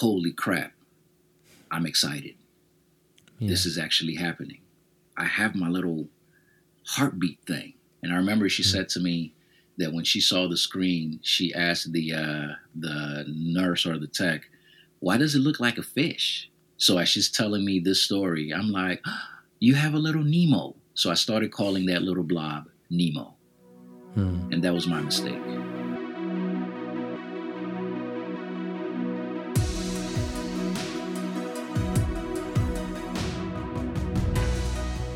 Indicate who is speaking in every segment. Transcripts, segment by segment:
Speaker 1: holy crap, I'm excited. Yeah. This is actually happening. I have my little heartbeat thing. And I remember she mm-hmm. said to me that when she saw the screen, she asked the uh, the nurse or the tech, "Why does it look like a fish?" So as she's telling me this story, I'm like, "You have a little Nemo." So I started calling that little blob Nemo, hmm. and that was my mistake.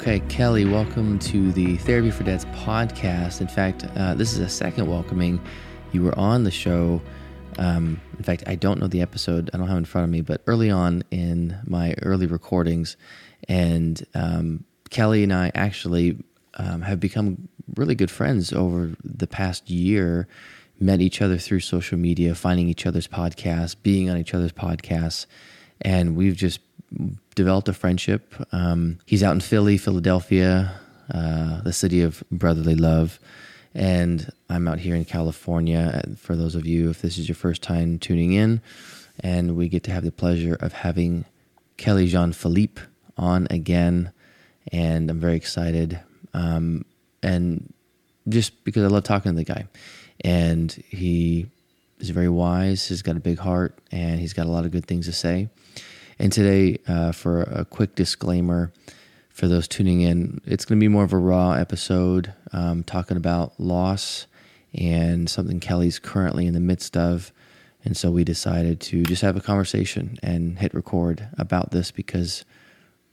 Speaker 2: Okay, Kelly, welcome to the Therapy for Dads podcast. In fact, uh, this is a second welcoming. You were on the show. Um, in fact, I don't know the episode, I don't have in front of me, but early on in my early recordings, and um, Kelly and I actually um, have become really good friends over the past year. Met each other through social media, finding each other's podcasts, being on each other's podcasts, and we've just developed a friendship. Um, he's out in Philly, Philadelphia, uh, the city of brotherly love. And I'm out here in California. For those of you, if this is your first time tuning in, and we get to have the pleasure of having Kelly Jean Philippe on again. And I'm very excited. Um, and just because I love talking to the guy. And he is very wise, he's got a big heart, and he's got a lot of good things to say. And today, uh, for a quick disclaimer for those tuning in, it's going to be more of a raw episode um, talking about loss and something Kelly's currently in the midst of. And so we decided to just have a conversation and hit record about this because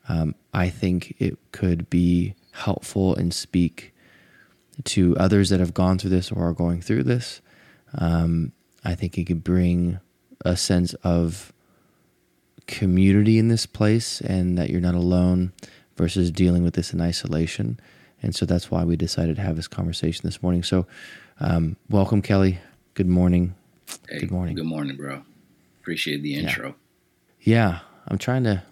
Speaker 2: um, I think it could be helpful and speak to others that have gone through this or are going through this. Um, I think it could bring a sense of community in this place and that you're not alone versus dealing with this in isolation. And so that's why we decided to have this conversation this morning. So, um, welcome, Kelly. Good morning.
Speaker 1: Hey, good morning. Good morning, bro. Appreciate the intro.
Speaker 2: Yeah. yeah, I'm trying to,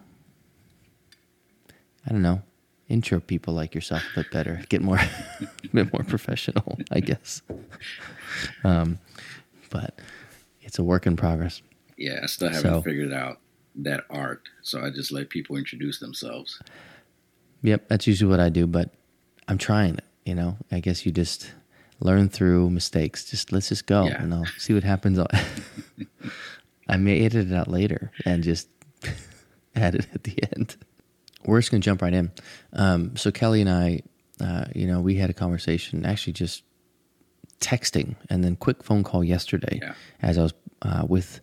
Speaker 2: I don't know, intro people like yourself a bit better, get more, a bit more professional, I guess. Um, but it's a work in progress.
Speaker 1: Yeah, I still haven't so, figured it out that art. So I just let people introduce themselves.
Speaker 2: Yep, that's usually what I do, but I'm trying it, you know. I guess you just learn through mistakes. Just let's just go yeah. and I'll see what happens. I may edit it out later and just add it at the end. We're just gonna jump right in. Um, so Kelly and I, uh, you know, we had a conversation, actually just texting, and then quick phone call yesterday yeah. as I was uh, with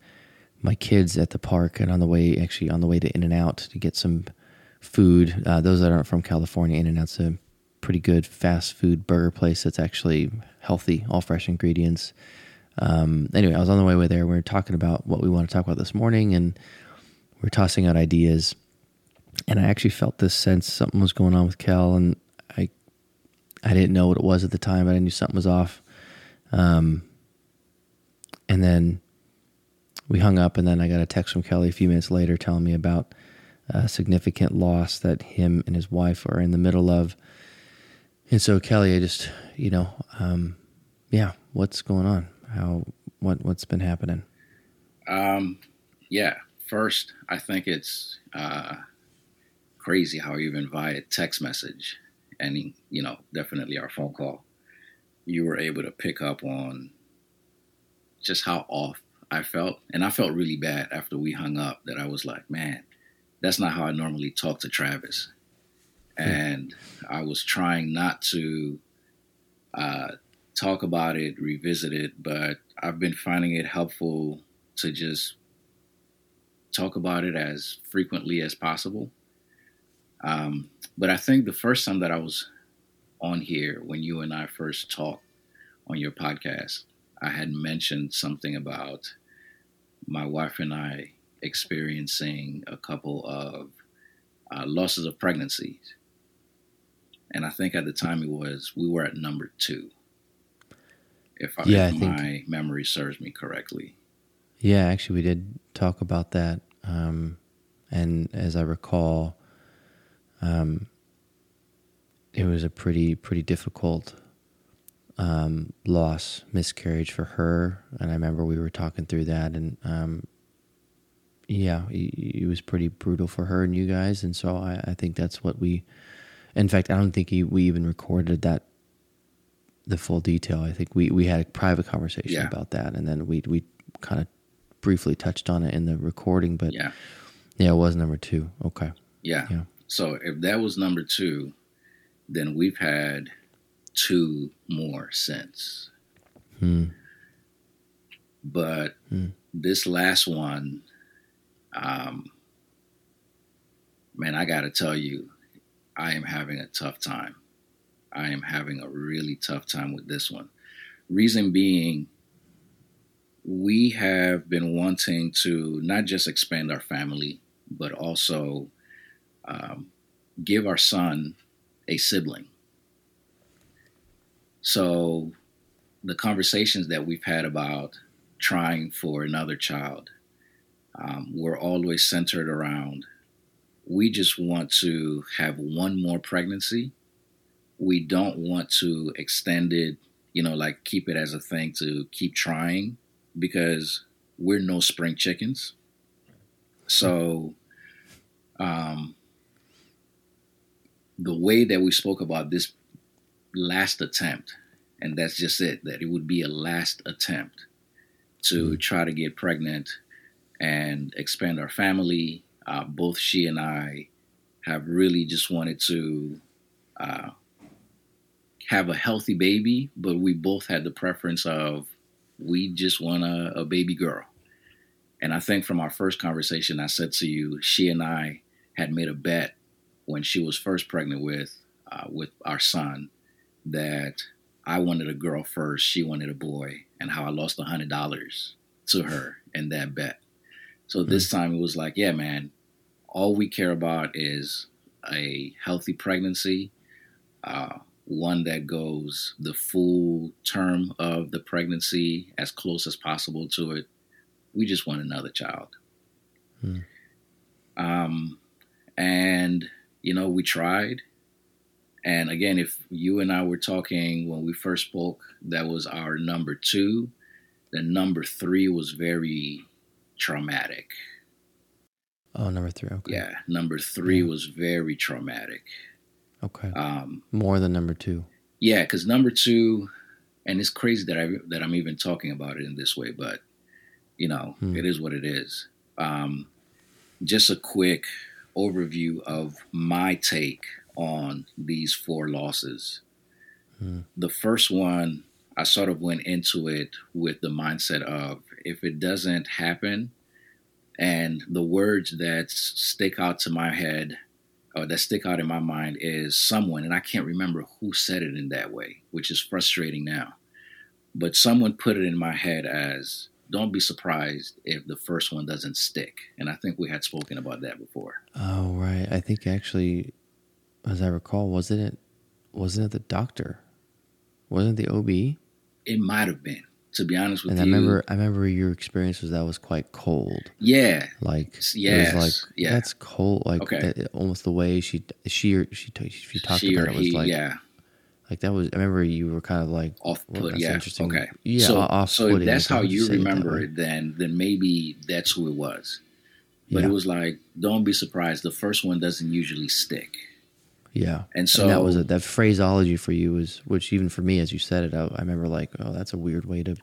Speaker 2: my kids at the park and on the way, actually on the way to In-N-Out to get some food. Uh, those that aren't from California, In-N-Out's a pretty good fast food burger place that's actually healthy, all fresh ingredients. Um, anyway, I was on the way over there. We were talking about what we want to talk about this morning, and we are tossing out ideas. And I actually felt this sense something was going on with Cal, and I I didn't know what it was at the time, but I knew something was off. Um, and then we hung up, and then I got a text from Kelly a few minutes later telling me about a significant loss that him and his wife are in the middle of. And so, Kelly, I just, you know, um, yeah, what's going on? How, what, what's been happening?
Speaker 1: Um, yeah. First, I think it's uh, crazy how even via text message and, you know, definitely our phone call, you were able to pick up on just how off I felt, and I felt really bad after we hung up that I was like, man, that's not how I normally talk to Travis. Hmm. And I was trying not to uh, talk about it, revisit it, but I've been finding it helpful to just talk about it as frequently as possible. Um, but I think the first time that I was on here, when you and I first talked, on your podcast, I had mentioned something about my wife and I experiencing a couple of uh, losses of pregnancies. And I think at the time it was, we were at number two. If, I, yeah, if my memory serves me correctly.
Speaker 2: Yeah, actually, we did talk about that. Um, and as I recall, um, it was a pretty pretty difficult um, loss, miscarriage for her. And I remember we were talking through that, and um, yeah, it, was pretty brutal for her and you guys. And so I, I think that's what we. In fact, I don't think he, we even recorded that the full detail. I think we, we had a private conversation yeah. about that, and then we we kind of briefly touched on it in the recording. But
Speaker 1: yeah,
Speaker 2: yeah, it was number two. Okay.
Speaker 1: Yeah. Yeah. So if that was number two, then we've had two more since.
Speaker 2: Hmm.
Speaker 1: But hmm. this last one, um, man, I got to tell you, I am having a tough time. I am having a really tough time with this one. Reason being, we have been wanting to not just expand our family, but also um, give our son a sibling. So the conversations that we've had about trying for another child um, were always centered around we just want to have one more pregnancy. We don't want to extend it, you know, like keep it as a thing to keep trying because we're no spring chickens. So, um, the way that we spoke about this last attempt, and that's just it, that it would be a last attempt to mm-hmm. try to get pregnant and expand our family. Uh, both she and I have really just wanted to uh, have a healthy baby, but we both had the preference of we just want a, a baby girl. And I think from our first conversation, I said to you, she and I had made a bet when she was first pregnant with uh, with our son that I wanted a girl first, she wanted a boy, and how I lost a hundred dollars to her in that bet. So this mm time it was like, yeah, man, all we care about is a healthy pregnancy, uh, one that goes the full term of the pregnancy as close as possible to it. We just want another child. Mm. Um, and you know, we tried. And again, if you and I were talking when we first spoke, that was our number two. The number three was very traumatic.
Speaker 2: Oh, number three. Okay.
Speaker 1: Yeah, number three yeah. was very traumatic.
Speaker 2: Okay.
Speaker 1: Um,
Speaker 2: More than number two.
Speaker 1: Yeah, because number two, and it's crazy that I that I'm even talking about it in this way, but you know, hmm. it is what it is. Um, just a quick overview of my take on these four losses. Hmm. The first one, I sort of went into it with the mindset of if it doesn't happen, and the words that stick out to my head or that stick out in my mind is someone, and I can't remember who said it in that way, which is frustrating now. But someone put it in my head as don't be surprised if the first one doesn't stick. And I think we had spoken about that before.
Speaker 2: Oh right, I think actually, as I recall, wasn't it wasn't it the doctor? Wasn't it the OB?
Speaker 1: It might have been. To be honest with
Speaker 2: and
Speaker 1: you, And
Speaker 2: I remember, I remember your experience was that was quite cold.
Speaker 1: Yeah,
Speaker 2: like
Speaker 1: yeah, like
Speaker 2: yeah. that's cold. Like okay. it, almost the way she she or she she talked she about it was he, like
Speaker 1: yeah
Speaker 2: like that was. I remember you were kind of like
Speaker 1: off put. Well, yeah. Interesting.
Speaker 2: Okay. Yeah.
Speaker 1: So, off so if that's how you remember it, it, then then maybe that's who it was. But yeah. it was like, don't be surprised. The first one doesn't usually stick.
Speaker 2: Yeah.
Speaker 1: And so
Speaker 2: and that was a, that phraseology for you was, which even for me, as you said it, I, I remember like, oh, that's a weird way to,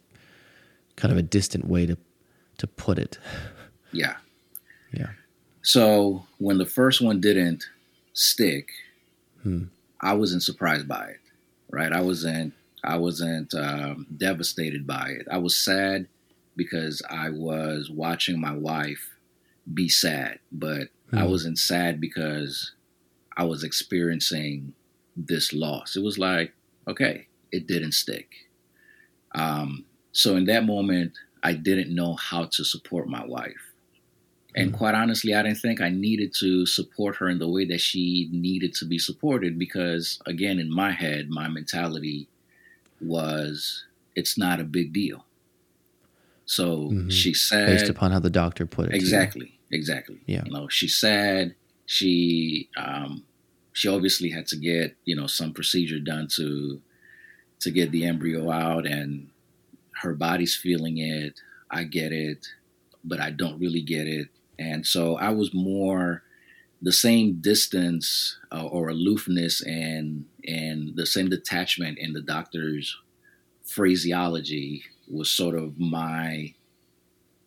Speaker 2: kind of a distant way to, to put it.
Speaker 1: Yeah.
Speaker 2: Yeah.
Speaker 1: So when the first one didn't stick,
Speaker 2: hmm.
Speaker 1: I wasn't surprised by it right? I wasn't I wasn't um, devastated by it. I was sad because I was watching my wife be sad, but mm-hmm. I hmm. wasn't sad because I was experiencing this loss. It was like, okay, it didn't stick. Um, so in that moment, I didn't know how to support my wife. And
Speaker 2: Mhm.
Speaker 1: quite honestly, I didn't think I needed to support her in the way that she needed to be supported because, again, in my head, my mentality was it's not a big deal. So
Speaker 2: Mhm.
Speaker 1: she's sad.
Speaker 2: Based upon how the doctor put it.
Speaker 1: Exactly, exactly.
Speaker 2: Yeah.
Speaker 1: You know, she's sad. She um, she obviously had to get you know some procedure done to to get the embryo out, and her body's feeling it. I get it, but I don't really get it, and so I was more the same distance uh, or aloofness and and the same detachment in the doctor's phraseology was sort of my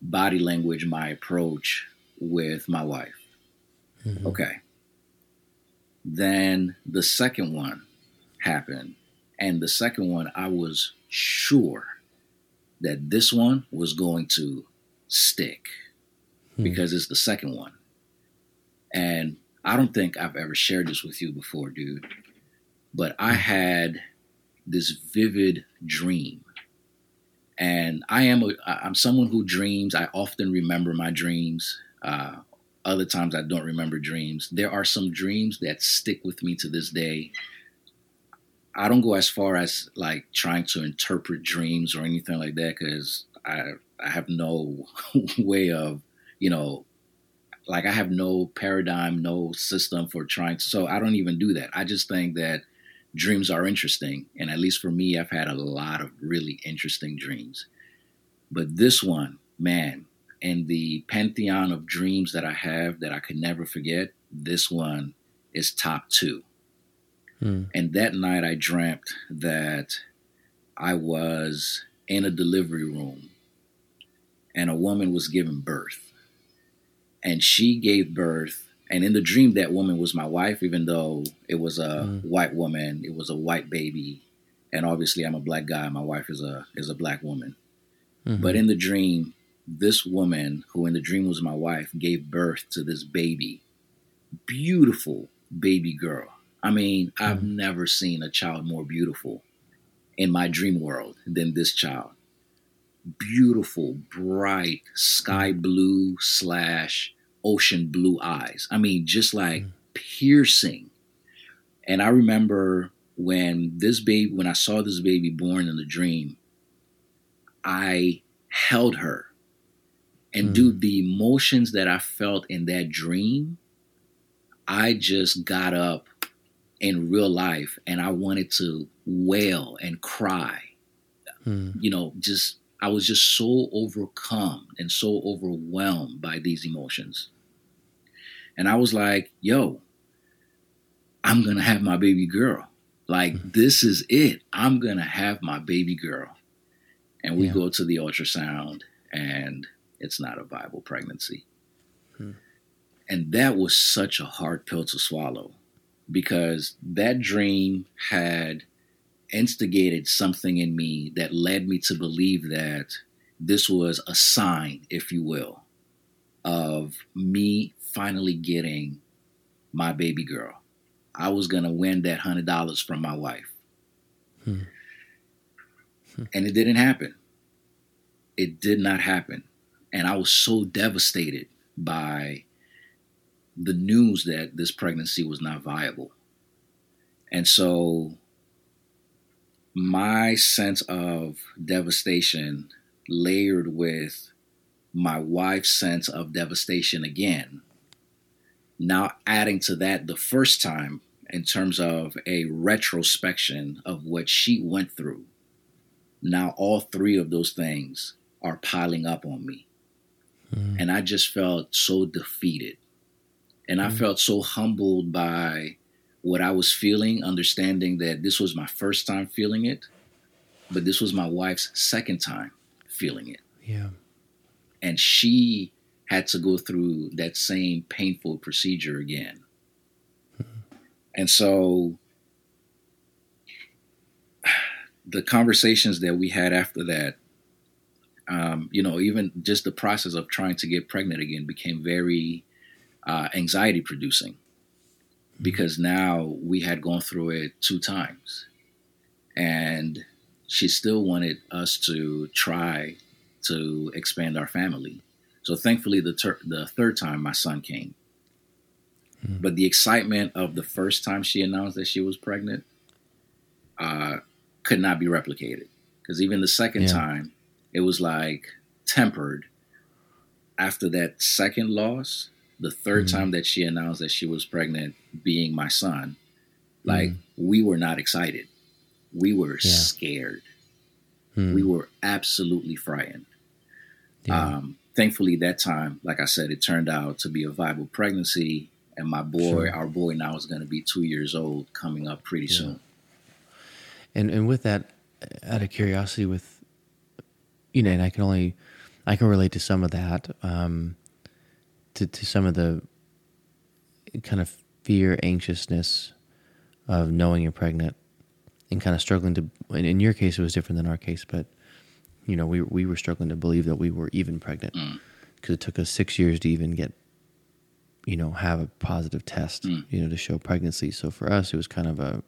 Speaker 1: body language, my approach with my wife.
Speaker 2: Mhm.
Speaker 1: Okay. Then the second one happened. And the second one, I was sure that this one was going to stick
Speaker 2: Hmm.
Speaker 1: because it's the second one. And I don't think I've ever shared this with you before, dude. But I had this vivid dream. And I am a, I'm someone who dreams. I often remember my dreams. Uh, other times I don't remember dreams. There are some dreams that stick with me to this day. I don't go as far as like trying to interpret dreams or anything like that because I I have no way of you know like I have no paradigm, no system for trying to. So I don't even do that. I just think that dreams are interesting, and at least for me, I've had a lot of really interesting dreams. But this one, man, and the pantheon of dreams that I have that I could never forget, this one is top two.
Speaker 2: Hmm.
Speaker 1: And that night I dreamt that I was in a delivery room and a woman was giving birth. And she gave birth. And in the dream, that woman was my wife, even though it was a
Speaker 2: Mm.
Speaker 1: white woman, it was a white baby. And obviously, I'm a black guy. My wife is a is a black woman.
Speaker 2: Mhm.
Speaker 1: But in the dream, this woman, who in the dream was my wife, gave birth to this baby. Beautiful baby girl. I mean, I've
Speaker 2: Mhm.
Speaker 1: never seen a child more beautiful in my dream world than this child. Beautiful, bright, sky blue slash ocean blue eyes. I mean, just like
Speaker 2: Mhm.
Speaker 1: piercing. And I remember when this baby, when I saw this baby born in the dream, I held her. And
Speaker 2: Mm.
Speaker 1: dude, the emotions that I felt in that dream, I just got up in real life and I wanted to wail and cry.
Speaker 2: Hmm.
Speaker 1: You know, just, I was just so overcome and so overwhelmed by these emotions. And I was like, yo, I'm going to have my baby girl. Like, this is it. I'm going to have my baby girl. And we
Speaker 2: Yeah.
Speaker 1: go to the ultrasound, and it's not a viable pregnancy.
Speaker 2: Hmm.
Speaker 1: And that was such a hard pill to swallow because that dream had instigated something in me that led me to believe that this was a sign, if you will, of me finally getting my baby girl. I was going to win that $100 from my wife.
Speaker 2: Hmm. Hmm.
Speaker 1: And it didn't happen. It did not happen. And I was so devastated by the news that this pregnancy was not viable. And so my sense of devastation layered with my wife's sense of devastation again. Now, adding to that the first time in terms of a retrospection of what she went through. Now, all three of those things are piling up on me.
Speaker 2: Hmm.
Speaker 1: And I just felt so defeated. And I
Speaker 2: Mm.
Speaker 1: felt so humbled by what I was feeling, understanding that this was my first time feeling it, but this was my wife's second time feeling it.
Speaker 2: Yeah.
Speaker 1: And she had to go through that same painful procedure again. And so the conversations that we had after that, um, you know, even just the process of trying to get pregnant again became very uh, anxiety producing because now we had gone through it two times. And she still wanted us to try to expand our family. So thankfully, the ter- the third time my son came, mm. but the excitement of the first time she announced that she was pregnant uh, could not be replicated because even the second yeah. time, it was like tempered. After that second loss, the 3rd mm time that she announced that she was pregnant, being my son, like mm we were not excited. We were yeah. scared. Mm. We were absolutely frightened. Yeah. Um, thankfully, that time, like I said, it turned out to be a viable pregnancy, and my boy, sure. our boy, now is going to be two years old, coming up pretty yeah. soon.
Speaker 2: And and with that, out of curiosity, with you know, and I can only I can relate to some of that. Um, to, to some of the kind of fear, anxiousness of knowing you're pregnant and kind of struggling to, in your case, it was different than our case, but you know, we, we were struggling to believe that we were even pregnant because mm. it took us six years to even get, you know, have a positive test, mm. you know, to show pregnancy. So for us, it was kind of a,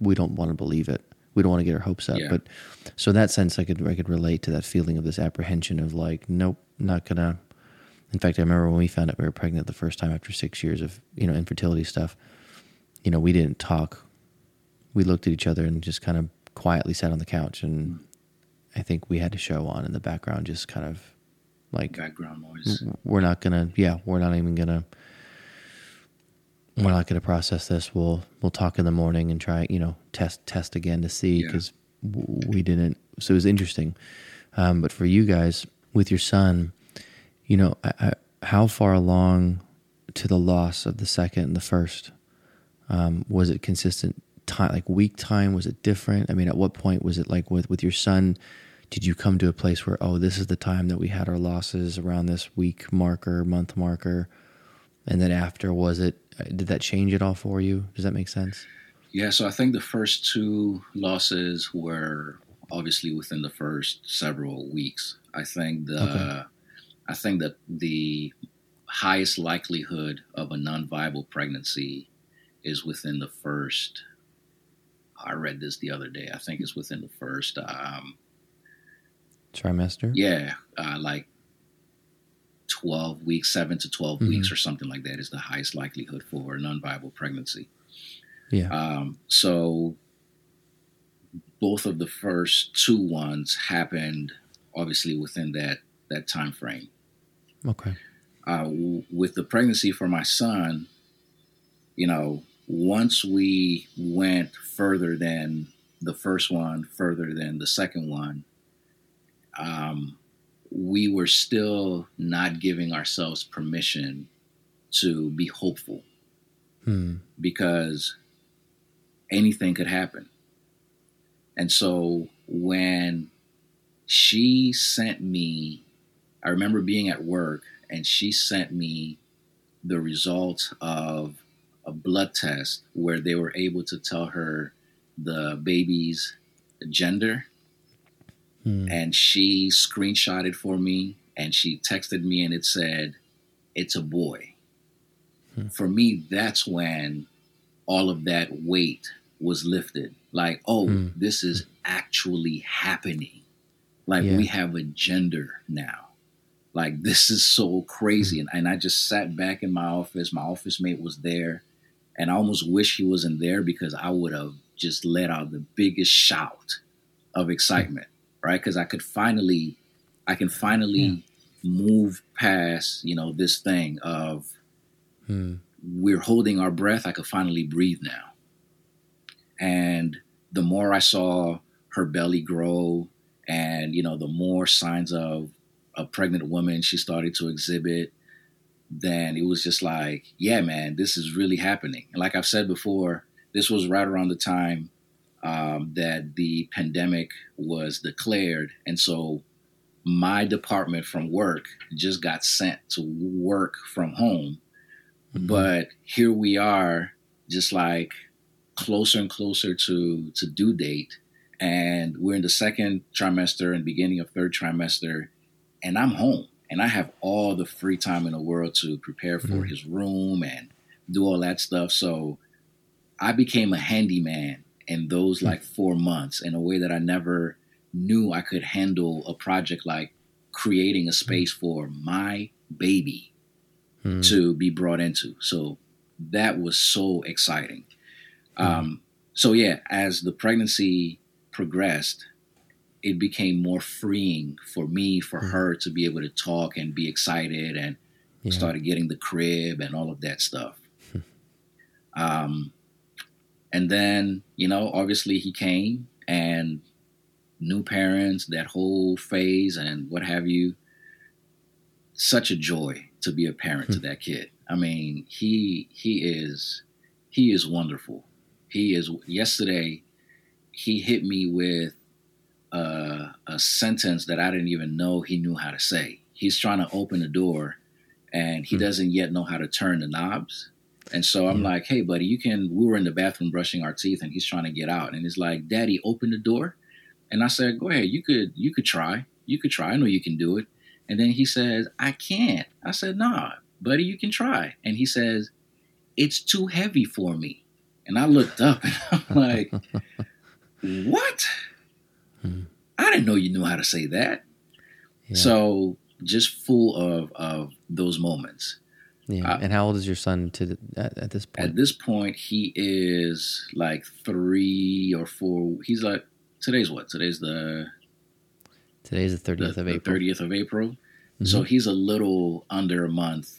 Speaker 2: we don't want to believe it. We don't want to get our hopes up. Yeah. But so in that sense, I could, I could relate to that feeling of this apprehension of like, nope, not gonna, in fact, I remember when we found out we were pregnant the first time after six years of you know infertility stuff. You know, we didn't talk. We looked at each other and just kind of quietly sat on the couch, and mm. I think we had to show on in the background, just kind of like
Speaker 1: background noise.
Speaker 2: We're not gonna, yeah, we're not even gonna. We're not gonna process this. We'll we'll talk in the morning and try, you know, test test again to see because yeah. we didn't. So it was interesting. Um, but for you guys with your son, you know, I, I, how far along to the loss of the second and the first? Um, was it consistent time, like week time? Was it different? I mean, at what point was it like with, with your son? Did you come to a place where, oh, this is the time that we had our losses around this week marker, month marker? And then after, was it, did that change at all for you? Does that make sense?
Speaker 1: Yeah, so I think the first two losses were obviously within the first several weeks. I think the okay. I think that the highest likelihood of a non-viable pregnancy is within the first. I read this the other day. I think it's within the first um,
Speaker 2: trimester.
Speaker 1: Yeah, uh, like twelve weeks, seven to 12 mm-hmm. weeks, or something like that, is the highest likelihood for a non-viable pregnancy.
Speaker 2: Yeah.
Speaker 1: Um, so both of the first two ones happened obviously within that that time frame.
Speaker 2: Okay.
Speaker 1: Uh, w- with the pregnancy for my son, you know, once we went further than the first one, further than the second one, um, we were still not giving ourselves permission to be hopeful hmm. because anything could happen. And so when she sent me I remember being at work and she sent me the results of a blood test where they were able to tell her the baby's gender. Hmm. And she screenshotted for me and she texted me and it said, It's a boy. Hmm. For me, that's when all of that weight was lifted. Like, oh, hmm. this is actually happening. Like, yeah. we have a gender now like this is so crazy and, and i just sat back in my office my office mate was there and i almost wish he wasn't there because i would have just let out the biggest shout of excitement right because i could finally i can finally yeah. move past you know this thing of hmm. we're holding our breath i could finally breathe now and the more i saw her belly grow and you know the more signs of a pregnant woman she started to exhibit, then it was just like, yeah, man, this is really happening. And like I've said before, this was right around the time um, that the pandemic was declared. And so my department from work just got sent to work from home. Mm-hmm. But here we are, just like closer and closer to, to due date. And we're in the second trimester and beginning of third trimester and I'm home and I have all the free time in the world to prepare for mm-hmm. his room and do all that stuff. So I became a handyman in those like four months in a way that I never knew I could handle a project like creating a space for my baby
Speaker 2: Hmm.
Speaker 1: to be brought into. So that was so exciting. Um, so yeah, as the pregnancy progressed, it became more freeing for me, for
Speaker 2: Hmm.
Speaker 1: her to be able to talk and be excited and
Speaker 2: Yeah.
Speaker 1: started getting the crib and all of that stuff. um, and then, you know, obviously he came and new parents, that whole phase and what have you. Such a joy to be a parent to that kid. I mean, he he is he is wonderful. He is yesterday he hit me with uh, a sentence that I didn't even know he knew how to say. He's trying to open the door and he
Speaker 2: Hmm.
Speaker 1: doesn't yet know how to turn the knobs. And so I'm like, hey, buddy, you can. We were in the bathroom brushing our teeth, and he's trying to get out, and he's like, Daddy, open the door. And I said, Go ahead, you could, you could try, you could try. I know you can do it. And then he says, I can't. I said, Nah, buddy, you can try. And he says, It's too heavy for me. And I looked up, and I'm like, What?
Speaker 2: Hmm.
Speaker 1: I didn't know you knew how to say that.
Speaker 2: Yeah.
Speaker 1: So just full of of those moments.
Speaker 2: Yeah.
Speaker 1: uh,
Speaker 2: and how old is your son to the, at, at this point?
Speaker 1: At this point, he is like three or four. He's like today's what? Today's the
Speaker 2: Today's the thirtieth of April.
Speaker 1: thirtieth of April.
Speaker 2: Mhm.
Speaker 1: So he's a little under a month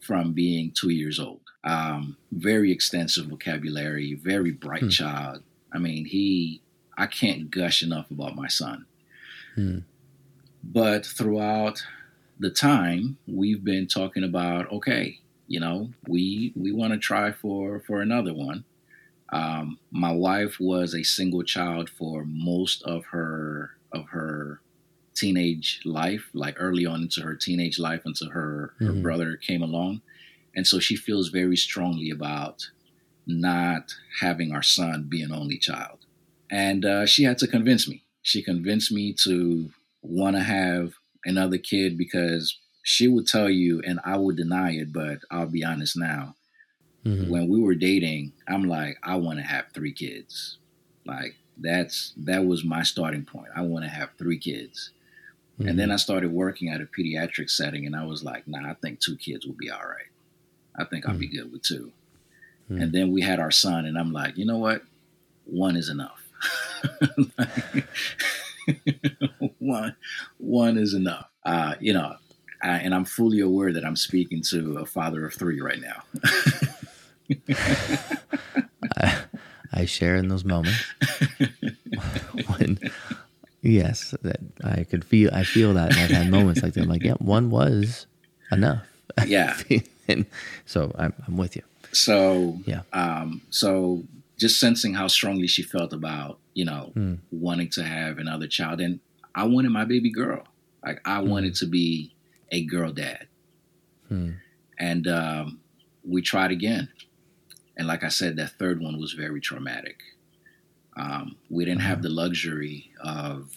Speaker 1: from being two years old. Um, very extensive vocabulary, very bright
Speaker 2: Hmm.
Speaker 1: child. I mean, he. I can't gush enough about my son.
Speaker 2: Hmm.
Speaker 1: But throughout the time, we've been talking about okay, you know, we we want to try for for another one. Um, my wife was a single child for most of her of her teenage life, like early on into her teenage life, until her her
Speaker 2: Mhm.
Speaker 1: brother came along, and so she feels very strongly about not having our son be an only child, and uh, she had to convince me. She convinced me to want to have another kid because she would tell you, and I would deny it, but I'll be honest now
Speaker 2: Mhm.
Speaker 1: when we were dating, I'm like, I want to have three kids. Like that's that was my starting point. I want to have three kids.
Speaker 2: Mhm.
Speaker 1: And then I started working at a pediatric setting, and I was like, Nah, I think two kids will be all right. I think I'll be good with two.
Speaker 2: Mhm.
Speaker 1: And then we had our son, and I'm like, you know what? One is enough. one, one is enough. Uh, you know, I, and I'm fully aware that I'm speaking to a father of three right now.
Speaker 2: I, I share in those moments when yes that I could feel I feel that I've had moments like that I'm like yeah one was enough
Speaker 1: Yeah.
Speaker 2: and so I'm, I'm with you
Speaker 1: So
Speaker 2: Yeah.
Speaker 1: um, so just sensing how strongly she felt about you know
Speaker 2: Hmm.
Speaker 1: wanting to have another child, and I wanted my baby girl. Like I wanted to be a girl dad,
Speaker 2: Hmm.
Speaker 1: and um, we tried again, and like I said, that third one was very traumatic. Um, we didn't have the luxury of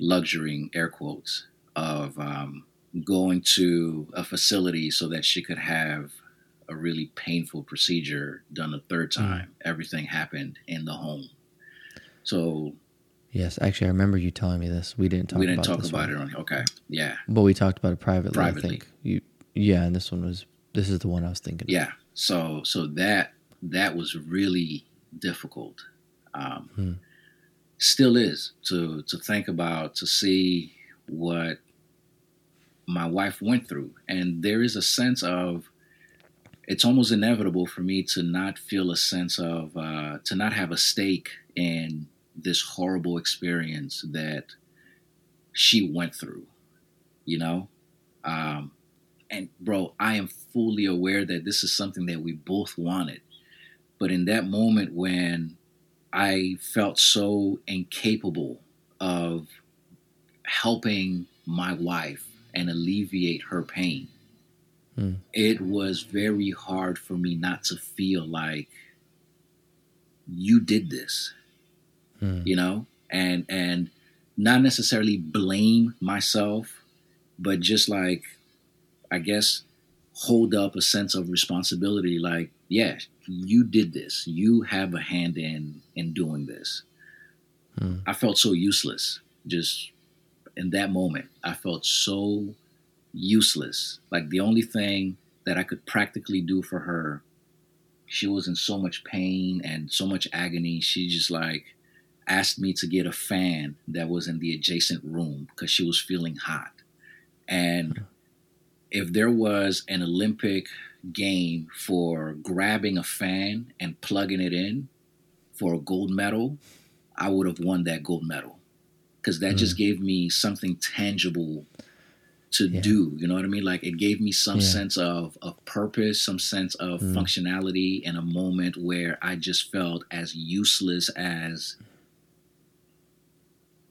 Speaker 1: luxurying air quotes of um, going to a facility so that she could have a really painful procedure done a third time. Everything happened in the home. So
Speaker 2: yes actually I remember you telling me this we didn't talk
Speaker 1: we didn't
Speaker 2: about
Speaker 1: talk about
Speaker 2: one.
Speaker 1: it on okay. Yeah.
Speaker 2: but we talked about it privately
Speaker 1: Privately.
Speaker 2: I think you yeah and this one was this is the one I was thinking
Speaker 1: Yeah. So so that that was really difficult. Um,
Speaker 2: Hmm.
Speaker 1: Still is to to think about to see what my wife went through, and there is a sense of it's almost inevitable for me to not feel a sense of uh, to not have a stake in this horrible experience that she went through. You know, um, and bro, I am fully aware that this is something that we both wanted. But in that moment when I felt so incapable of helping my wife and alleviate her pain, It was very hard for me not to feel like you did this
Speaker 2: Hmm.
Speaker 1: you know and and not necessarily blame myself but just like i guess hold up a sense of responsibility like yeah, you did this. You have a hand in in doing this. Hmm. I felt so useless. Just in that moment, I felt so useless. Like the only thing that I could practically do for her, she was in so much pain and so much agony. She just like asked me to get a fan that was in the adjacent room because she was feeling hot. And if there was an Olympic game for grabbing a fan and plugging it in for a gold medal, I would have won that gold medal because that mm. just gave me something tangible to yeah. do. You know what I mean? Like it gave me some yeah. sense of of purpose, some sense of mm. functionality in a moment where I just felt as useless as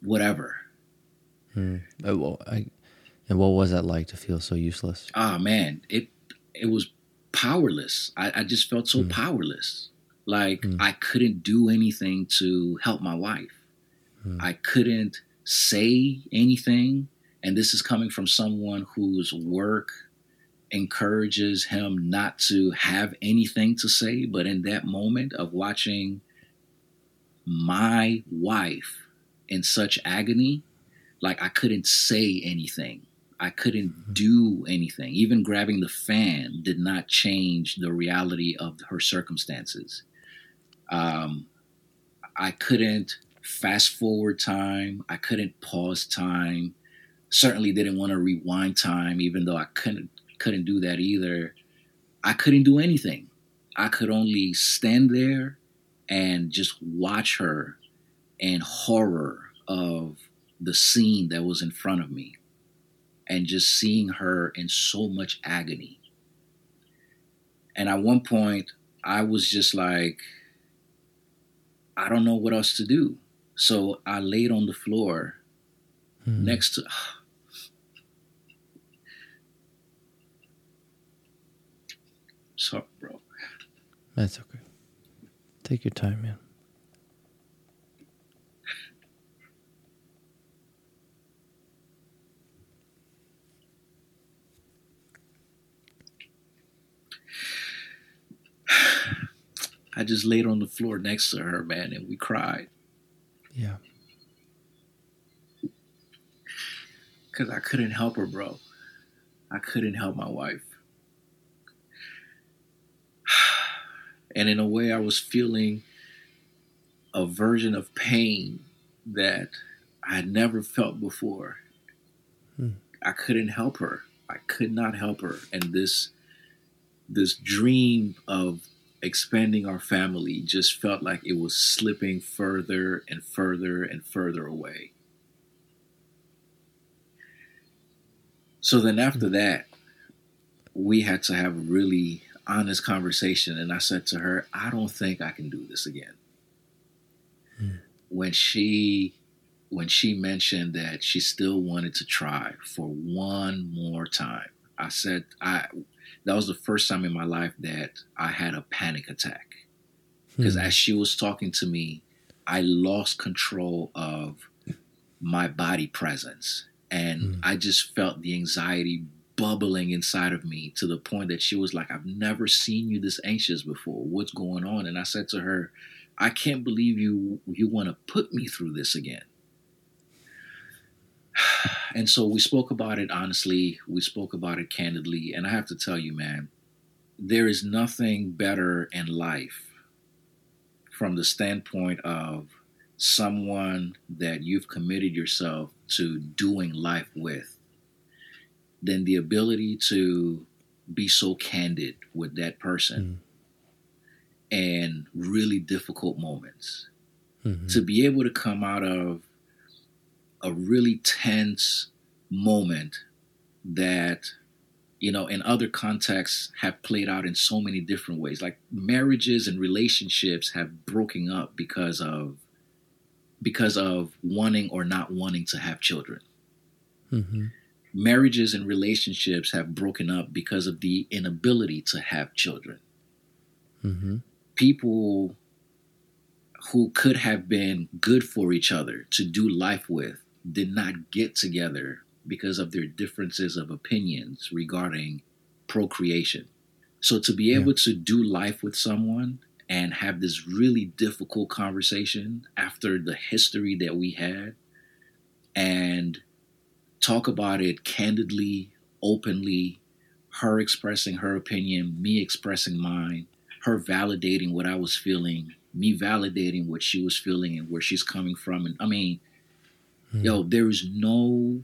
Speaker 1: whatever.
Speaker 2: Mm. well, I, and what was that like to feel so useless?
Speaker 1: Ah, man, it it was powerless. I, I just felt so mm. powerless. Like mm. I couldn't do anything to help my wife. Mm. I couldn't say anything. And this is coming from someone whose work encourages him not to have anything to say. But in that moment of watching my wife in such agony, like I couldn't say anything. I couldn't mm-hmm. do anything. Even grabbing the fan did not change the reality of her circumstances. Um, I couldn't fast forward time. I couldn't pause time. Certainly didn't want to rewind time, even though I couldn't couldn't do that either. I couldn't do anything. I could only stand there and just watch her in horror of the scene that was in front of me and just seeing her in so much agony. And at one point, I was just like, I don't know what else to do. So I laid on the floor hmm. next to. Sorry, bro.
Speaker 2: That's okay. Take your time, man.
Speaker 1: I just laid on the floor next to her, man, and we cried.
Speaker 2: Yeah.
Speaker 1: Because I couldn't help her, bro. I couldn't help my wife. And in a way, I was feeling a version of pain that I had never felt before. Hmm. I couldn't help her. I could not help her. And this this dream of expanding our family just felt like it was slipping further and further and further away. So then after mm. that, we had to have really honest conversation. And I said to her, I don't think I can do this again. Mm. When she when she mentioned that she still wanted to try for one more time, I said, I that was the first time in my life that I had a panic attack. Because hmm. as she was talking to me, I lost control of my body presence. And hmm. I just felt the anxiety bubbling inside of me to the point that she was like, I've never seen you this anxious before. What's going on? And I said to her, I can't believe you you want to put me through this again. And so we spoke about it honestly, we spoke about it candidly, and I have to tell you, man, there is nothing better in life from the standpoint of someone that you've committed yourself to doing life with than the ability to be so candid with that person mm. and really difficult moments. Mm-hmm. To be able to come out of a really tense moment that you know in other contexts have played out in so many different ways like marriages and relationships have broken up because of because of wanting or not wanting to have children mm-hmm. Marriages and relationships have broken up because of the inability to have children mm-hmm. people who could have been good for each other to do life with did not get together because of their differences of opinions regarding procreation. So to be
Speaker 2: Yeah.
Speaker 1: able to do life with someone and have this really difficult conversation after the history that we had and talk about it candidly, openly, her expressing her opinion, me expressing mine, her validating what I was feeling, me validating what she was feeling and where she's coming from. And I mean,
Speaker 2: Hmm.
Speaker 1: yo, there is no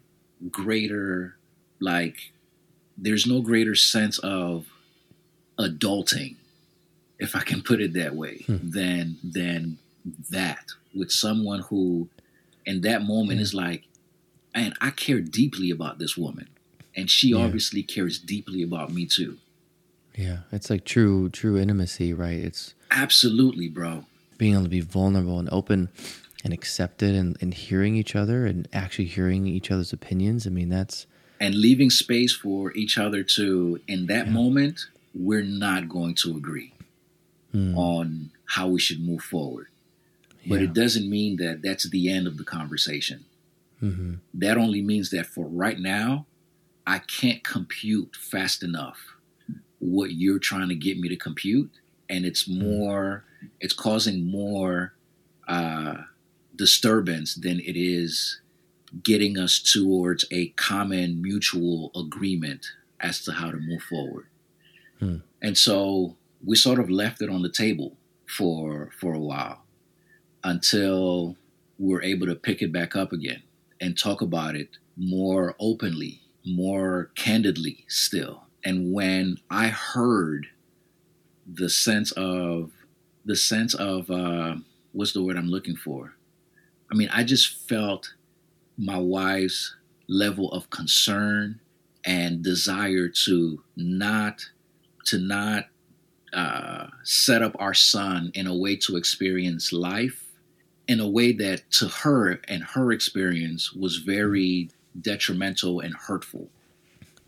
Speaker 1: greater, like, there's no greater sense of adulting, if I can put it that way,
Speaker 2: Hmm.
Speaker 1: than than that with someone who, in that moment,
Speaker 2: Yeah.
Speaker 1: is like, and I care deeply about this woman, and she
Speaker 2: Yeah.
Speaker 1: obviously cares deeply about me too.
Speaker 2: Yeah, it's like true true intimacy, right? It's
Speaker 1: Absolutely, bro.
Speaker 2: being able to be vulnerable and open and accepted and, and hearing each other and actually hearing each other's opinions. I mean, that's
Speaker 1: And leaving space for each other to, in that
Speaker 2: Yeah.
Speaker 1: moment, we're not going to agree
Speaker 2: mm,
Speaker 1: on how we should move forward. But
Speaker 2: yeah.
Speaker 1: it doesn't mean that that's the end of the conversation.
Speaker 2: Hmm
Speaker 1: That only means that for right now, I can't compute fast enough what you're trying to get me to compute. And it's more, it's causing more uh, disturbance than it is getting us towards a common mutual agreement as to how to move forward.
Speaker 2: Hmm.
Speaker 1: And so we sort of left it on the table for for a while until we're able to pick it back up again and talk about it more openly, more candidly still. And when I heard the sense of the sense of uh, what's the word I'm looking for? I mean, I just felt my wife's level of concern and desire to not to not uh, set up our son in a way to experience life in a way that to her and her experience was very detrimental and hurtful.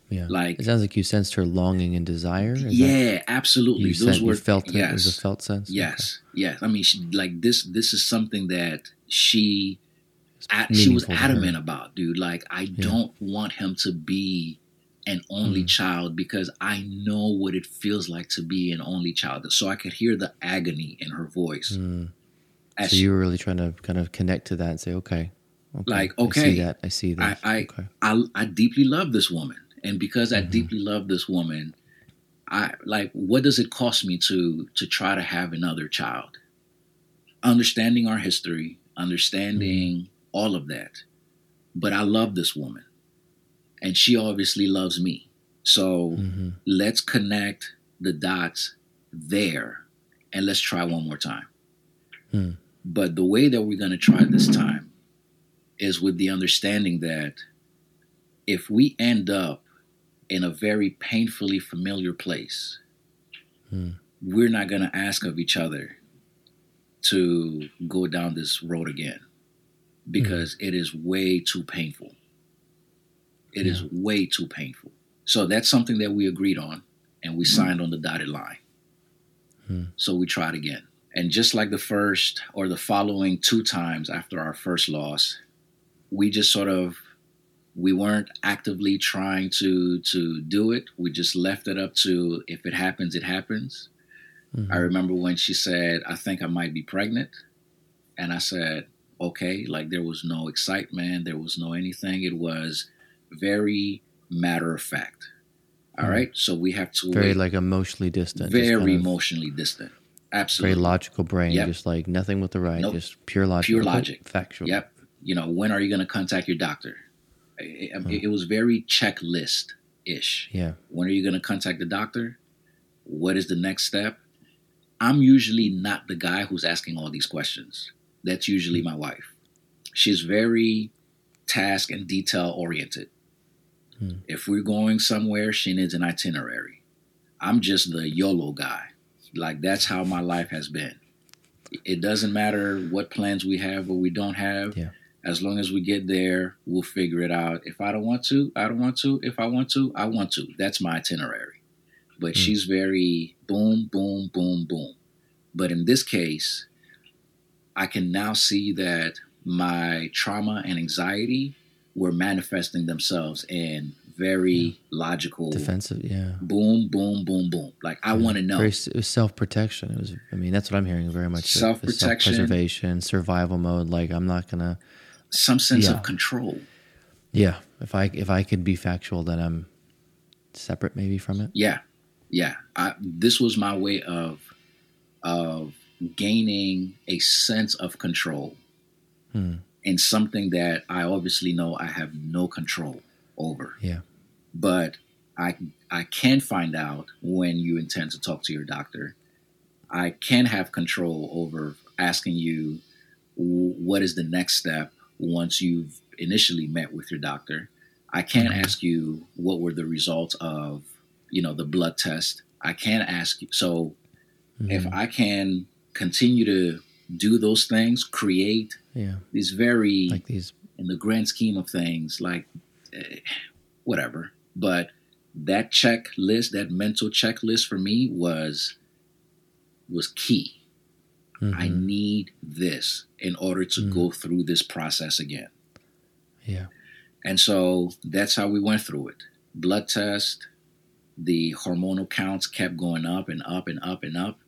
Speaker 2: yeah.
Speaker 1: Like,
Speaker 2: it sounds like you sensed her longing and desire. Is that-
Speaker 1: yeah, absolutely.
Speaker 2: you,
Speaker 1: Those were
Speaker 2: you felt. It was
Speaker 1: yes,
Speaker 2: a felt sense. Okay.
Speaker 1: yes, yes. I mean, she, like this. This is something that she at, she was
Speaker 2: meaningful to her.
Speaker 1: adamant about, dude. Like, I don't want him to be an only
Speaker 2: Mm.
Speaker 1: child because I know what it feels like to be an only child. So I could hear the agony in her voice.
Speaker 2: Mm.
Speaker 1: As
Speaker 2: So you were really trying to kind of connect to that and say, okay, okay
Speaker 1: Like,
Speaker 2: I see that. I see that.
Speaker 1: I- I-
Speaker 2: okay.
Speaker 1: I, I deeply love this woman. And because I
Speaker 2: Mhm.
Speaker 1: deeply love this woman, I like what does it cost me to to try to have another child? Understanding our history, understanding all of that. But I love this woman. And she obviously loves me. So
Speaker 2: hmm
Speaker 1: let's connect the dots there and let's try one more time.
Speaker 2: Hmm.
Speaker 1: But the way that we're going to try this time is with the understanding that if we end up in a very painfully familiar place,
Speaker 2: Hmm.
Speaker 1: we're not going to ask of each other to go down this road again because it is way too painful. It is way too painful. So that's something that we agreed on and we signed on the dotted line.
Speaker 2: Hmm.
Speaker 1: So we tried again. And just like the first or the following two times after our first loss, we just sort of we weren't actively trying to to do it. We just left it up to if it happens, it happens.
Speaker 2: Mhm.
Speaker 1: I remember when she said, I think I might be pregnant. And I said, okay. Like there was no excitement, there was no anything. It was very matter of fact. All
Speaker 2: Mhm.
Speaker 1: right. So we have to
Speaker 2: very
Speaker 1: wait.
Speaker 2: like emotionally distant.
Speaker 1: very
Speaker 2: kind of
Speaker 1: emotionally distant.
Speaker 2: Very logical brain,
Speaker 1: Yep.
Speaker 2: just like nothing with the right,
Speaker 1: Nope.
Speaker 2: just pure logic.
Speaker 1: Pure
Speaker 2: Oh,
Speaker 1: logic.
Speaker 2: Factual.
Speaker 1: Yep. You know, when are you going to contact your doctor? It, it-
Speaker 2: Hmm.
Speaker 1: it was very checklist ish.
Speaker 2: Yeah.
Speaker 1: When are you going to contact the doctor? What is the next step? I'm usually not the guy who's asking all these questions. That's usually my wife. She's very task and detail oriented.
Speaker 2: Hmm.
Speaker 1: If we're going somewhere, she needs an itinerary. I'm just the YOLO guy. Like that's how my life has been. It doesn't matter what plans we have or we don't have.
Speaker 2: Yeah.
Speaker 1: As long as we get there, we'll figure it out. If I don't want to, I don't want to. If I want to, I want to. That's my itinerary. But
Speaker 2: Hmm.
Speaker 1: she's very boom, boom, boom, boom. But in this case, I can now see that my trauma and anxiety were manifesting themselves in very logical,
Speaker 2: Defensive, yeah.
Speaker 1: boom, boom, boom, boom. Like I want to know.
Speaker 2: Very, it was self protection. It was. I mean, that's what I'm hearing very much.
Speaker 1: Self-protection.
Speaker 2: preservation, survival mode. Like I'm not gonna.
Speaker 1: some sense
Speaker 2: Yeah.
Speaker 1: of control.
Speaker 2: Yeah, if I if I could be factual, then I'm separate maybe from it.
Speaker 1: Yeah, yeah. I, this was my way of of gaining a sense of control
Speaker 2: Hmm.
Speaker 1: in something that I obviously know I have no control over.
Speaker 2: Yeah.
Speaker 1: But I I can find out when you intend to talk to your doctor. I can have control over asking you what is the next step once you've initially met with your doctor. I can
Speaker 2: Mhm.
Speaker 1: ask you what were the results of, you know, the blood test. I can ask you. So if
Speaker 2: Mhm.
Speaker 1: I can continue to do those things, create
Speaker 2: yeah,
Speaker 1: these very,
Speaker 2: like these.
Speaker 1: in the grand scheme of things, like eh, whatever. But that checklist, that mental checklist for me was was key. I
Speaker 2: mhm,
Speaker 1: need this in order to
Speaker 2: Mm.
Speaker 1: go through this process again.
Speaker 2: yeah,
Speaker 1: And so that's how we went through it. Blood test, the hormonal counts kept going up and up and up and up.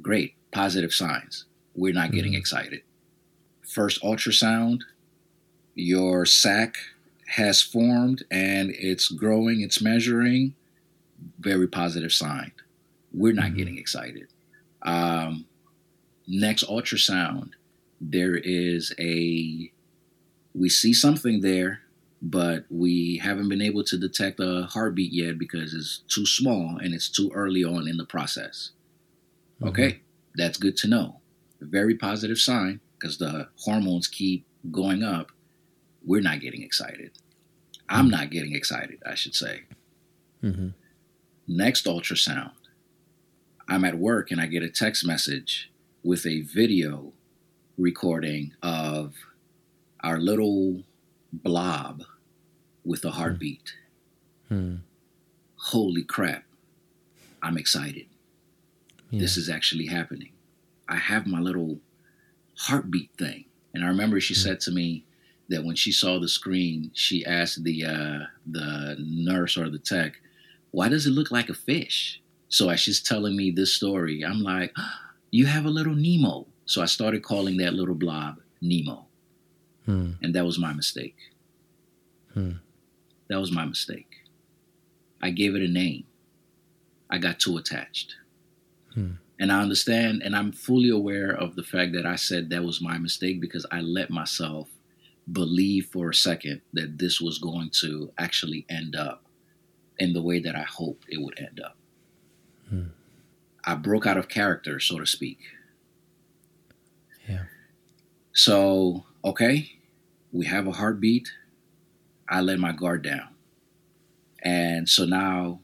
Speaker 1: Great, positive signs. We're not getting
Speaker 2: Mhm.
Speaker 1: excited. First ultrasound, your sac has formed and it's growing, it's measuring. Very positive sign. We're not
Speaker 2: Mhm.
Speaker 1: getting excited. Um, next ultrasound, there is a we see something there, but we haven't been able to detect a heartbeat yet because it's too small and it's too early on in the process.
Speaker 2: Mhm.
Speaker 1: Okay, that's good to know. Very positive sign because the hormones keep going up. We're not getting excited. I'm
Speaker 2: Mhm.
Speaker 1: not getting excited, I should say.
Speaker 2: Mhm.
Speaker 1: Next ultrasound, I'm at work and I get a text message with a video recording of our little blob with a heartbeat.
Speaker 2: Mhm.
Speaker 1: Holy crap. I'm excited.
Speaker 2: Yeah.
Speaker 1: This is actually happening. I have my little heartbeat thing. And I remember she
Speaker 2: Hmm.
Speaker 1: said to me that when she saw the screen, she asked the uh, the nurse or the tech, "Why does it look like a fish?" So as she's telling me this story, I'm like, "You have a little Nemo." So I started calling that little blob Nemo,
Speaker 2: Mhm.
Speaker 1: and that was my mistake.
Speaker 2: Hmm.
Speaker 1: That was my mistake. I gave it a name. I got too attached.
Speaker 2: Hmm.
Speaker 1: And I understand and I'm fully aware of the fact that I said that was my mistake because I let myself believe for a second that this was going to actually end up in the way that I hoped it would end up.
Speaker 2: Hmm.
Speaker 1: I broke out of character, so to speak.
Speaker 2: Yeah.
Speaker 1: So, okay, we have a heartbeat. I let my guard down. And so now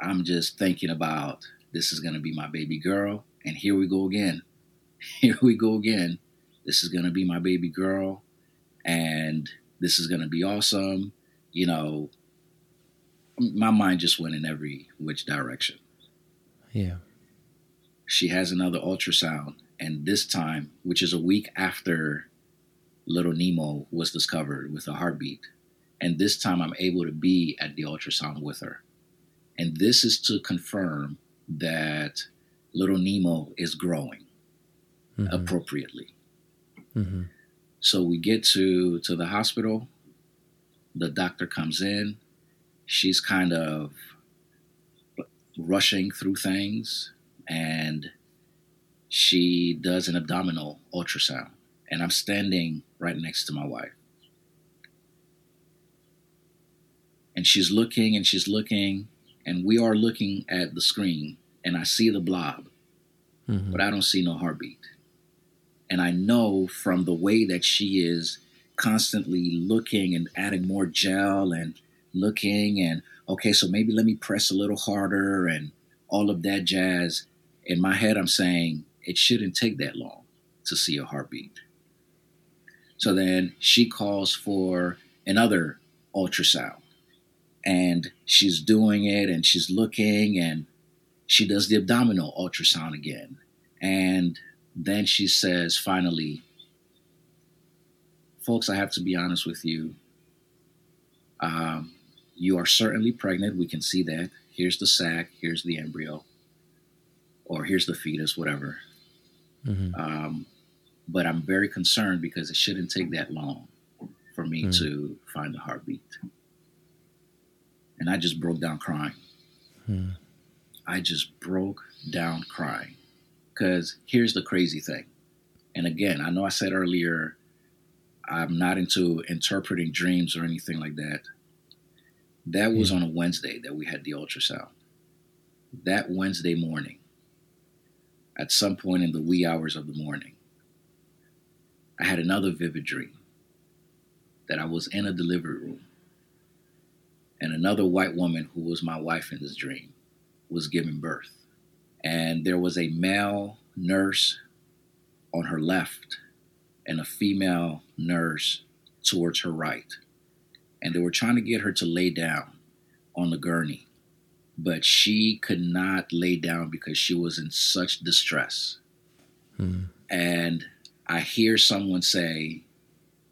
Speaker 1: I'm just thinking about this is going to be my baby girl. And here we go again. Here we go again. This is going to be my baby girl. And this is going to be awesome. You know, my mind just went in every which direction.
Speaker 2: Yeah.
Speaker 1: She has another ultrasound. And this time, which is a week after little Nemo was discovered with a heartbeat. And this time I'm able to be at the ultrasound with her. And this is to confirm that little Nemo is growing
Speaker 2: Mhm.
Speaker 1: appropriately.
Speaker 2: Mhm.
Speaker 1: So we get to to the hospital. The doctor comes in. She's kind of rushing through things and she does an abdominal ultrasound and I'm standing right next to my wife. And she's looking and she's looking and we are looking at the screen and I see the blob
Speaker 2: Mhm.
Speaker 1: but I don't see no heartbeat. And I know from the way that she is constantly looking and adding more gel and looking and okay, so maybe let me press a little harder and all of that jazz. In my head, I'm saying it shouldn't take that long to see a heartbeat. So then she calls for another ultrasound and she's doing it and she's looking and she does the abdominal ultrasound again. And then she says, finally, folks, I have to be honest with you. Um, you are certainly pregnant. We can see that. Here's the sac. Here's the embryo, or here's the fetus, whatever. Mm-hmm. Um, but I'm very concerned because it shouldn't take that long for me mm. to find a heartbeat. And I just broke down crying. Mm. I just broke down crying. Because here's the crazy thing. And again, I know I said earlier, I'm not into interpreting dreams or anything like that. That was mm. on a Wednesday that we had the ultrasound. That Wednesday morning, at some point in the wee hours of the morning, I had another vivid dream that I was in a delivery room and another white woman who was my wife in this dream was giving birth. And there was a male nurse on her left and a female nurse towards her right. And they were trying to get her to lay down on the gurney, but she could not lay down because she was in such distress. Hmm. And I hear someone say,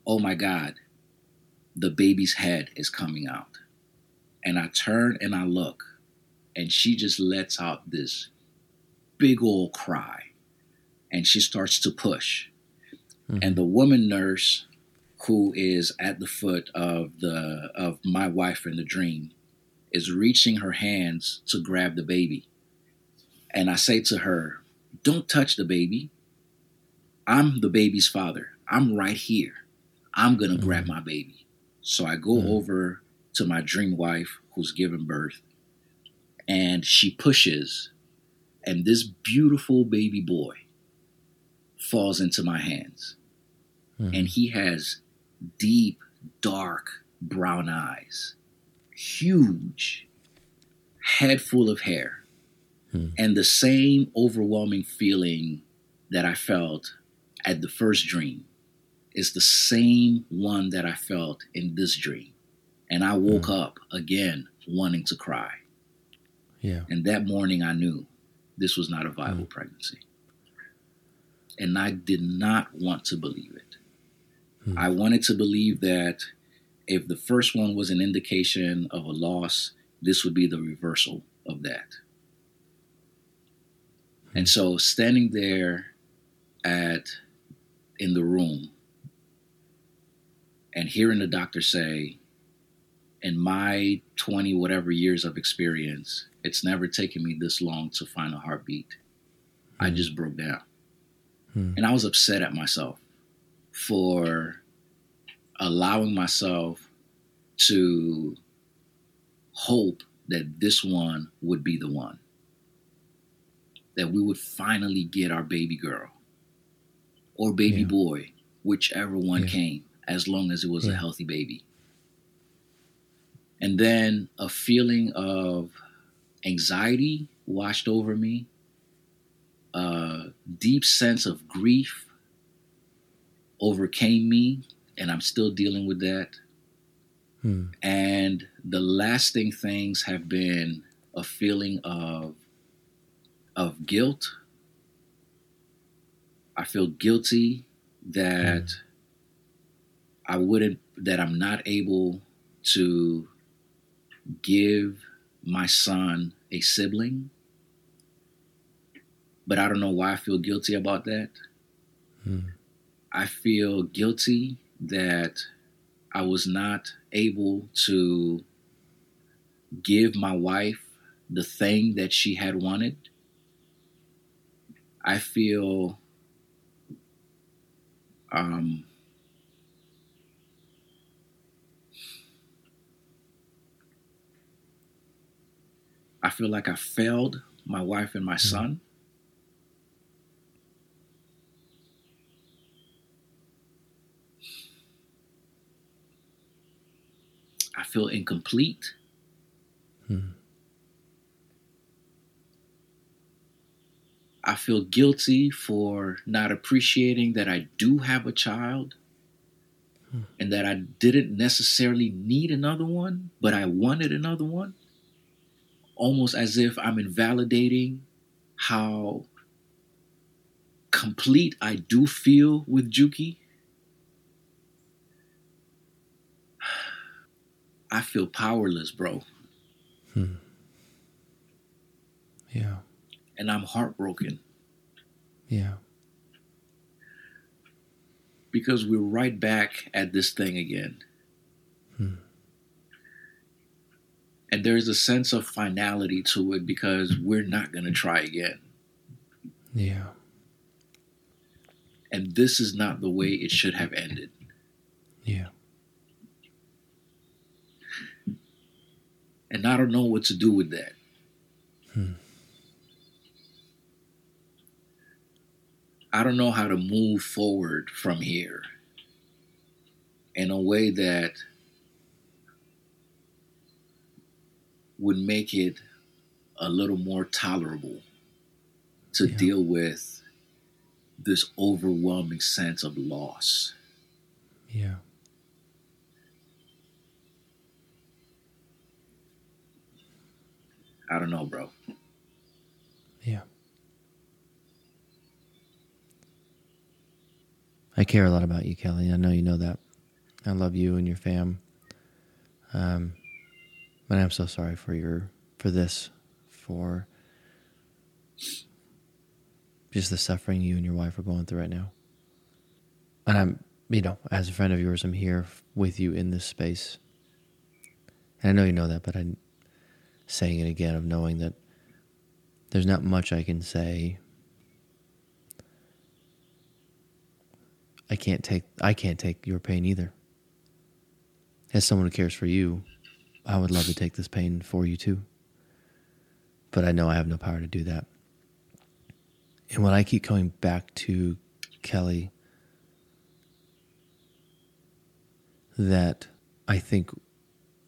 Speaker 1: Oh my God, the baby's head is coming out. And I turn and I look, and she just lets out this big old cry. And she starts to push. Mm-hmm. And the woman nurse who is at the foot of the of my wife in the dream is reaching her hands to grab the baby. And I say to her, Don't touch the baby. I'm the baby's father. I'm right here. I'm going to mm-hmm. grab my baby. So I go mm-hmm. over to my dream wife who's given birth, and she pushes, and this beautiful baby boy falls into my hands. Mm-hmm. And he has deep, dark brown eyes, huge, head full of hair, hmm. and the same overwhelming feeling that I felt at the first dream is the same one that I felt in this dream. And I woke mm. up again wanting to cry.
Speaker 2: Yeah.
Speaker 1: And that morning I knew this was not a viable mm. pregnancy. And I did not want to believe it. Mm. I wanted to believe that if the first one was an indication of a loss, this would be the reversal of that. And so standing there at in the room and hearing the doctor say, in my 20 whatever years of experience, it's never taken me this long to find a heartbeat. I hmm. just broke down. Hmm. And I was upset at myself for allowing myself to hope that this one would be the one. That we would finally get our baby girl or baby yeah. boy, whichever one yeah. came, as long as it was yeah. a healthy baby. And then a feeling of anxiety washed over me, a deep sense of grief overcame me, and I'm still dealing with that. Hmm. And the lasting things have been a feeling of of guilt I feel guilty that mm. I wouldn't, that I'm not able to give my son a sibling. But I don't know why I feel guilty about that. Mm. I feel guilty that I was not able to give my wife the thing that she had wanted. I feel um, feel like I failed my wife and my mm-hmm. son. I feel incomplete. Hmm. I feel guilty for not appreciating that I do have a child hmm. and that I didn't necessarily need another one, but I wanted another one. Almost as if I'm invalidating how complete I do feel with Juki. I feel powerless, bro.
Speaker 2: Hmm. Yeah.
Speaker 1: And I'm heartbroken.
Speaker 2: Yeah.
Speaker 1: Because we're right back at this thing again.
Speaker 2: Hmm.
Speaker 1: And there's a sense of finality to it because we're not going to try again.
Speaker 2: Yeah.
Speaker 1: And this is not the way it should have ended.
Speaker 2: Yeah.
Speaker 1: And I don't know what to do with that.
Speaker 2: Hmm.
Speaker 1: I don't know how to move forward from here in a way that would make it a little more tolerable to
Speaker 2: Yeah.
Speaker 1: deal with this overwhelming sense of loss.
Speaker 2: Yeah.
Speaker 1: I don't know, bro.
Speaker 2: Yeah. I care a lot about you, Kelly. I know you know that. I love you and your fam. Um, but I'm so sorry for your for this, for just the suffering you and your wife are going through right now. And I'm, you know, as a friend of yours, I'm here with you in this space. And I know you know that, but I'm saying it again of knowing that there's not much I can say. I can't take I can't take your pain either. As someone who cares for you, I would love to take this pain for you too. But I know I have no power to do that. And when I keep coming back to Kelly, that I think,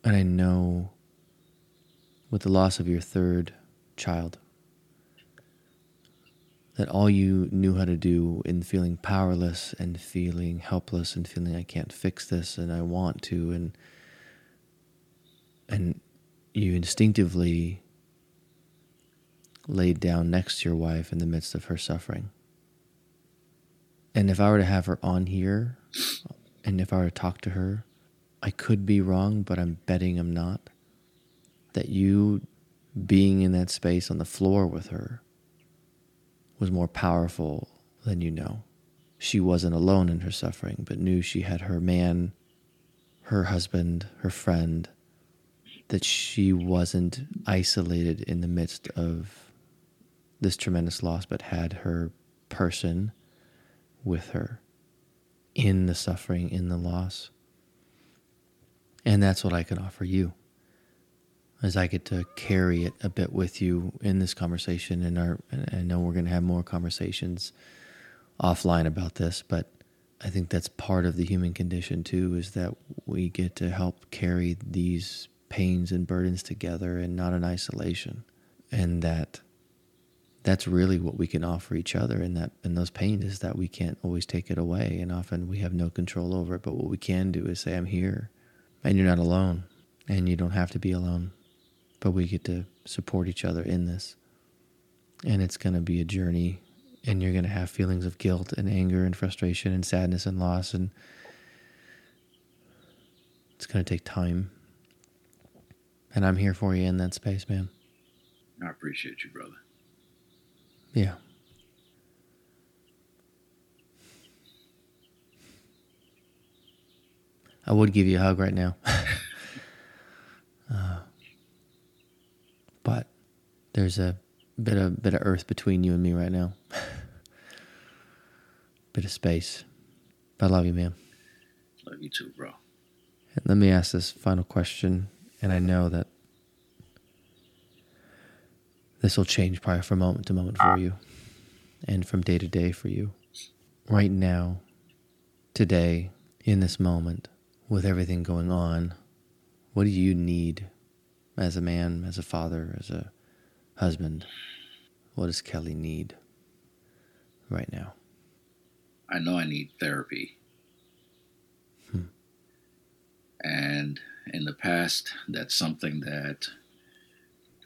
Speaker 2: and I know with the loss of your third child, that all you knew how to do in feeling powerless and feeling helpless and feeling I can't fix this and I want to and and you instinctively laid down next to your wife in the midst of her suffering. And if I were to have her on here and if I were to talk to her, I could be wrong, but I'm betting I'm not. That you being in that space on the floor with her was more powerful than you know. She wasn't alone in her suffering, but knew she had her man, her husband, her friend, that she wasn't isolated in the midst of this tremendous loss, but had her person with her in the suffering, in the loss. And that's what I can offer you. As I get to carry it a bit with you in this conversation, and our, and I know we're going to have more conversations offline about this, but I think that's part of the human condition too, is that we get to help carry these pains and burdens together and not in isolation, and that that's really what we can offer each other. In that in those pains is that we can't always take it away. And often we have no control over it. But what we can do is say i'm here. And you're not alone. And you don't have to be alone. But we get to support each other in this. And it's going to be a journey. And you're going to have feelings of guilt and anger and frustration and sadness and loss. And it's going to take time and i'm here for you in that space man
Speaker 1: I appreciate you, brother.
Speaker 2: yeah I would give you a hug right now. uh, but there's a bit of bit of earth between you and me right now. bit of space. But I love you, man.
Speaker 1: Love you too, bro.
Speaker 2: And let me ask this final question, and I know that this will change probably from moment to moment for you and from day to day for you. Right now, today, in this moment, with everything going on, what do you need as a man, as a father, as a husband? What does Kelly need right now?
Speaker 1: I know I need therapy.
Speaker 2: Hmm.
Speaker 1: And in the past, that's something that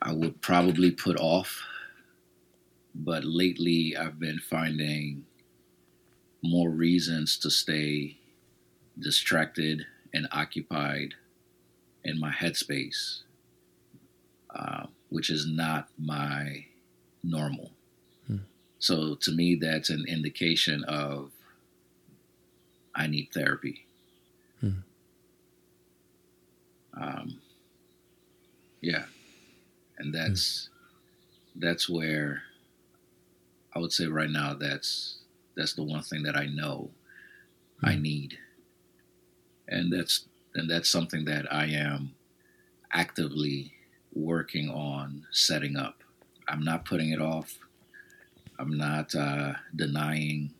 Speaker 1: I would probably put off. But lately, I've been finding more reasons to stay distracted and occupied in my headspace, uh, which is not my normal. Hmm. So to me, that's an indication of I need therapy. Hmm. Um, yeah, and that's hmm. that's where I would say right now that's that's the one thing that I know I hmm. need, and that's and that's something that I am actively working on setting up. I'm not putting it off. I'm not uh, denying.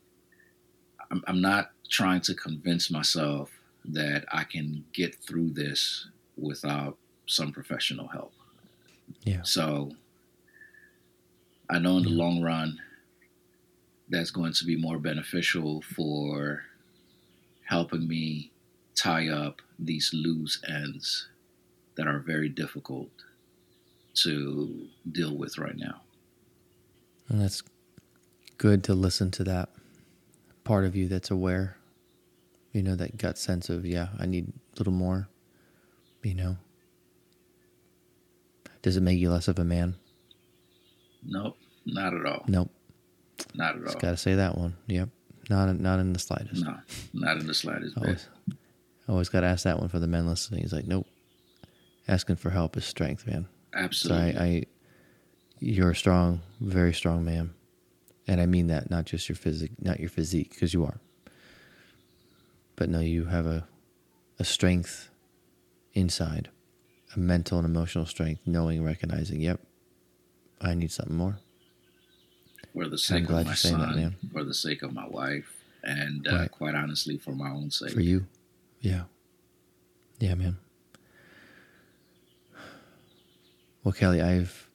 Speaker 1: I'm, I'm not trying to convince myself that I can get through this without some professional help.
Speaker 2: Yeah.
Speaker 1: So I know in the long run that's going to be more beneficial for helping me tie up these loose ends that are very difficult to deal with right now.
Speaker 2: And that's good to listen to that part of you that's aware. You know, that gut sense of, yeah, I need a little more, you know. Does it make you less of a man?
Speaker 1: Nope, not at all.
Speaker 2: Nope.
Speaker 1: Not at all.
Speaker 2: Just got to say that one. Yep. Not not in the slightest.
Speaker 1: No, not in the slightest.
Speaker 2: Always, always got to ask that one for the men listening. He's like, nope. Asking for help is strength, man.
Speaker 1: Absolutely.
Speaker 2: So I, I you're a strong, very strong man, and I mean that not just your physique, not your physique, because you are. But no, you have a, a strength inside, a mental and emotional strength, knowing, recognizing, yep, I need something more.
Speaker 1: For the sake of my son, that, for the sake of my wife, and uh, right. quite honestly, for my own sake.
Speaker 2: For you, yeah, yeah, man. Well, Kelly, I've,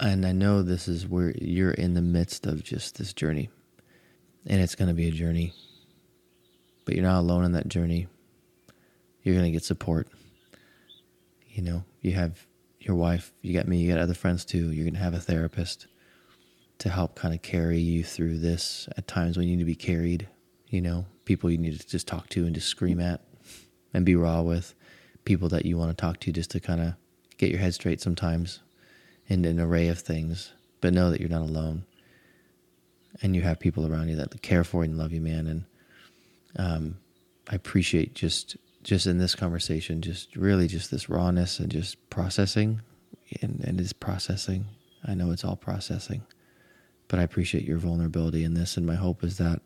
Speaker 2: and I know this is where you're in the midst of just this journey, and it's going to be a journey, but you're not alone in that journey. You're going to get support. You know, you have your wife, you got me, you got other friends too. You're going to have a therapist to help kind of carry you through this at times when you need to be carried. You know, people you need to just talk to and just scream at and be raw with, people that you want to talk to just to kind of get your head straight sometimes in an array of things, but know that you're not alone. And you have people around you that care for you and love you, man. And um, I appreciate just just in this conversation, just really just this rawness and just processing, and, and it's processing. I know it's all processing, but I appreciate your vulnerability in this. And my hope is that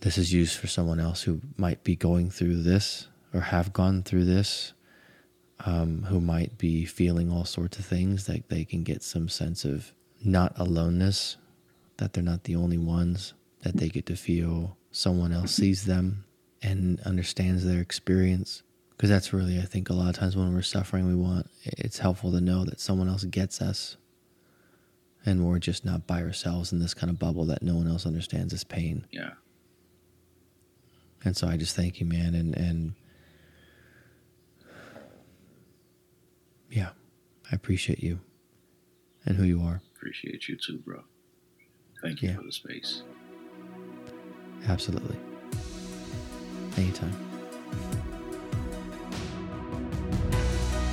Speaker 2: this is used for someone else who might be going through this or have gone through this um, who might be feeling all sorts of things, that they can get some sense of not aloneness, that they're not the only ones, that they get to feel someone else sees them and understands their experience. Because that's really, I think, a lot of times when we're suffering, we want it's helpful to know that someone else gets us and we're just not by ourselves in this kind of bubble that no one else understands this pain.
Speaker 1: Yeah.
Speaker 2: And so I just thank you, man, and and yeah, I appreciate you and who you are.
Speaker 1: Appreciate you too, bro. Thank you yeah. for the space.
Speaker 2: Absolutely.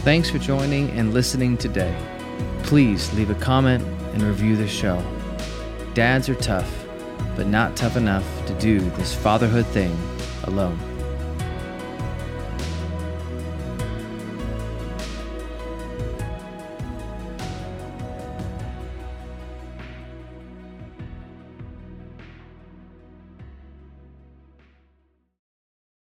Speaker 3: Thanks for joining and listening today. Please leave a comment and review the show. Dads are tough, but not tough enough to do this fatherhood thing alone.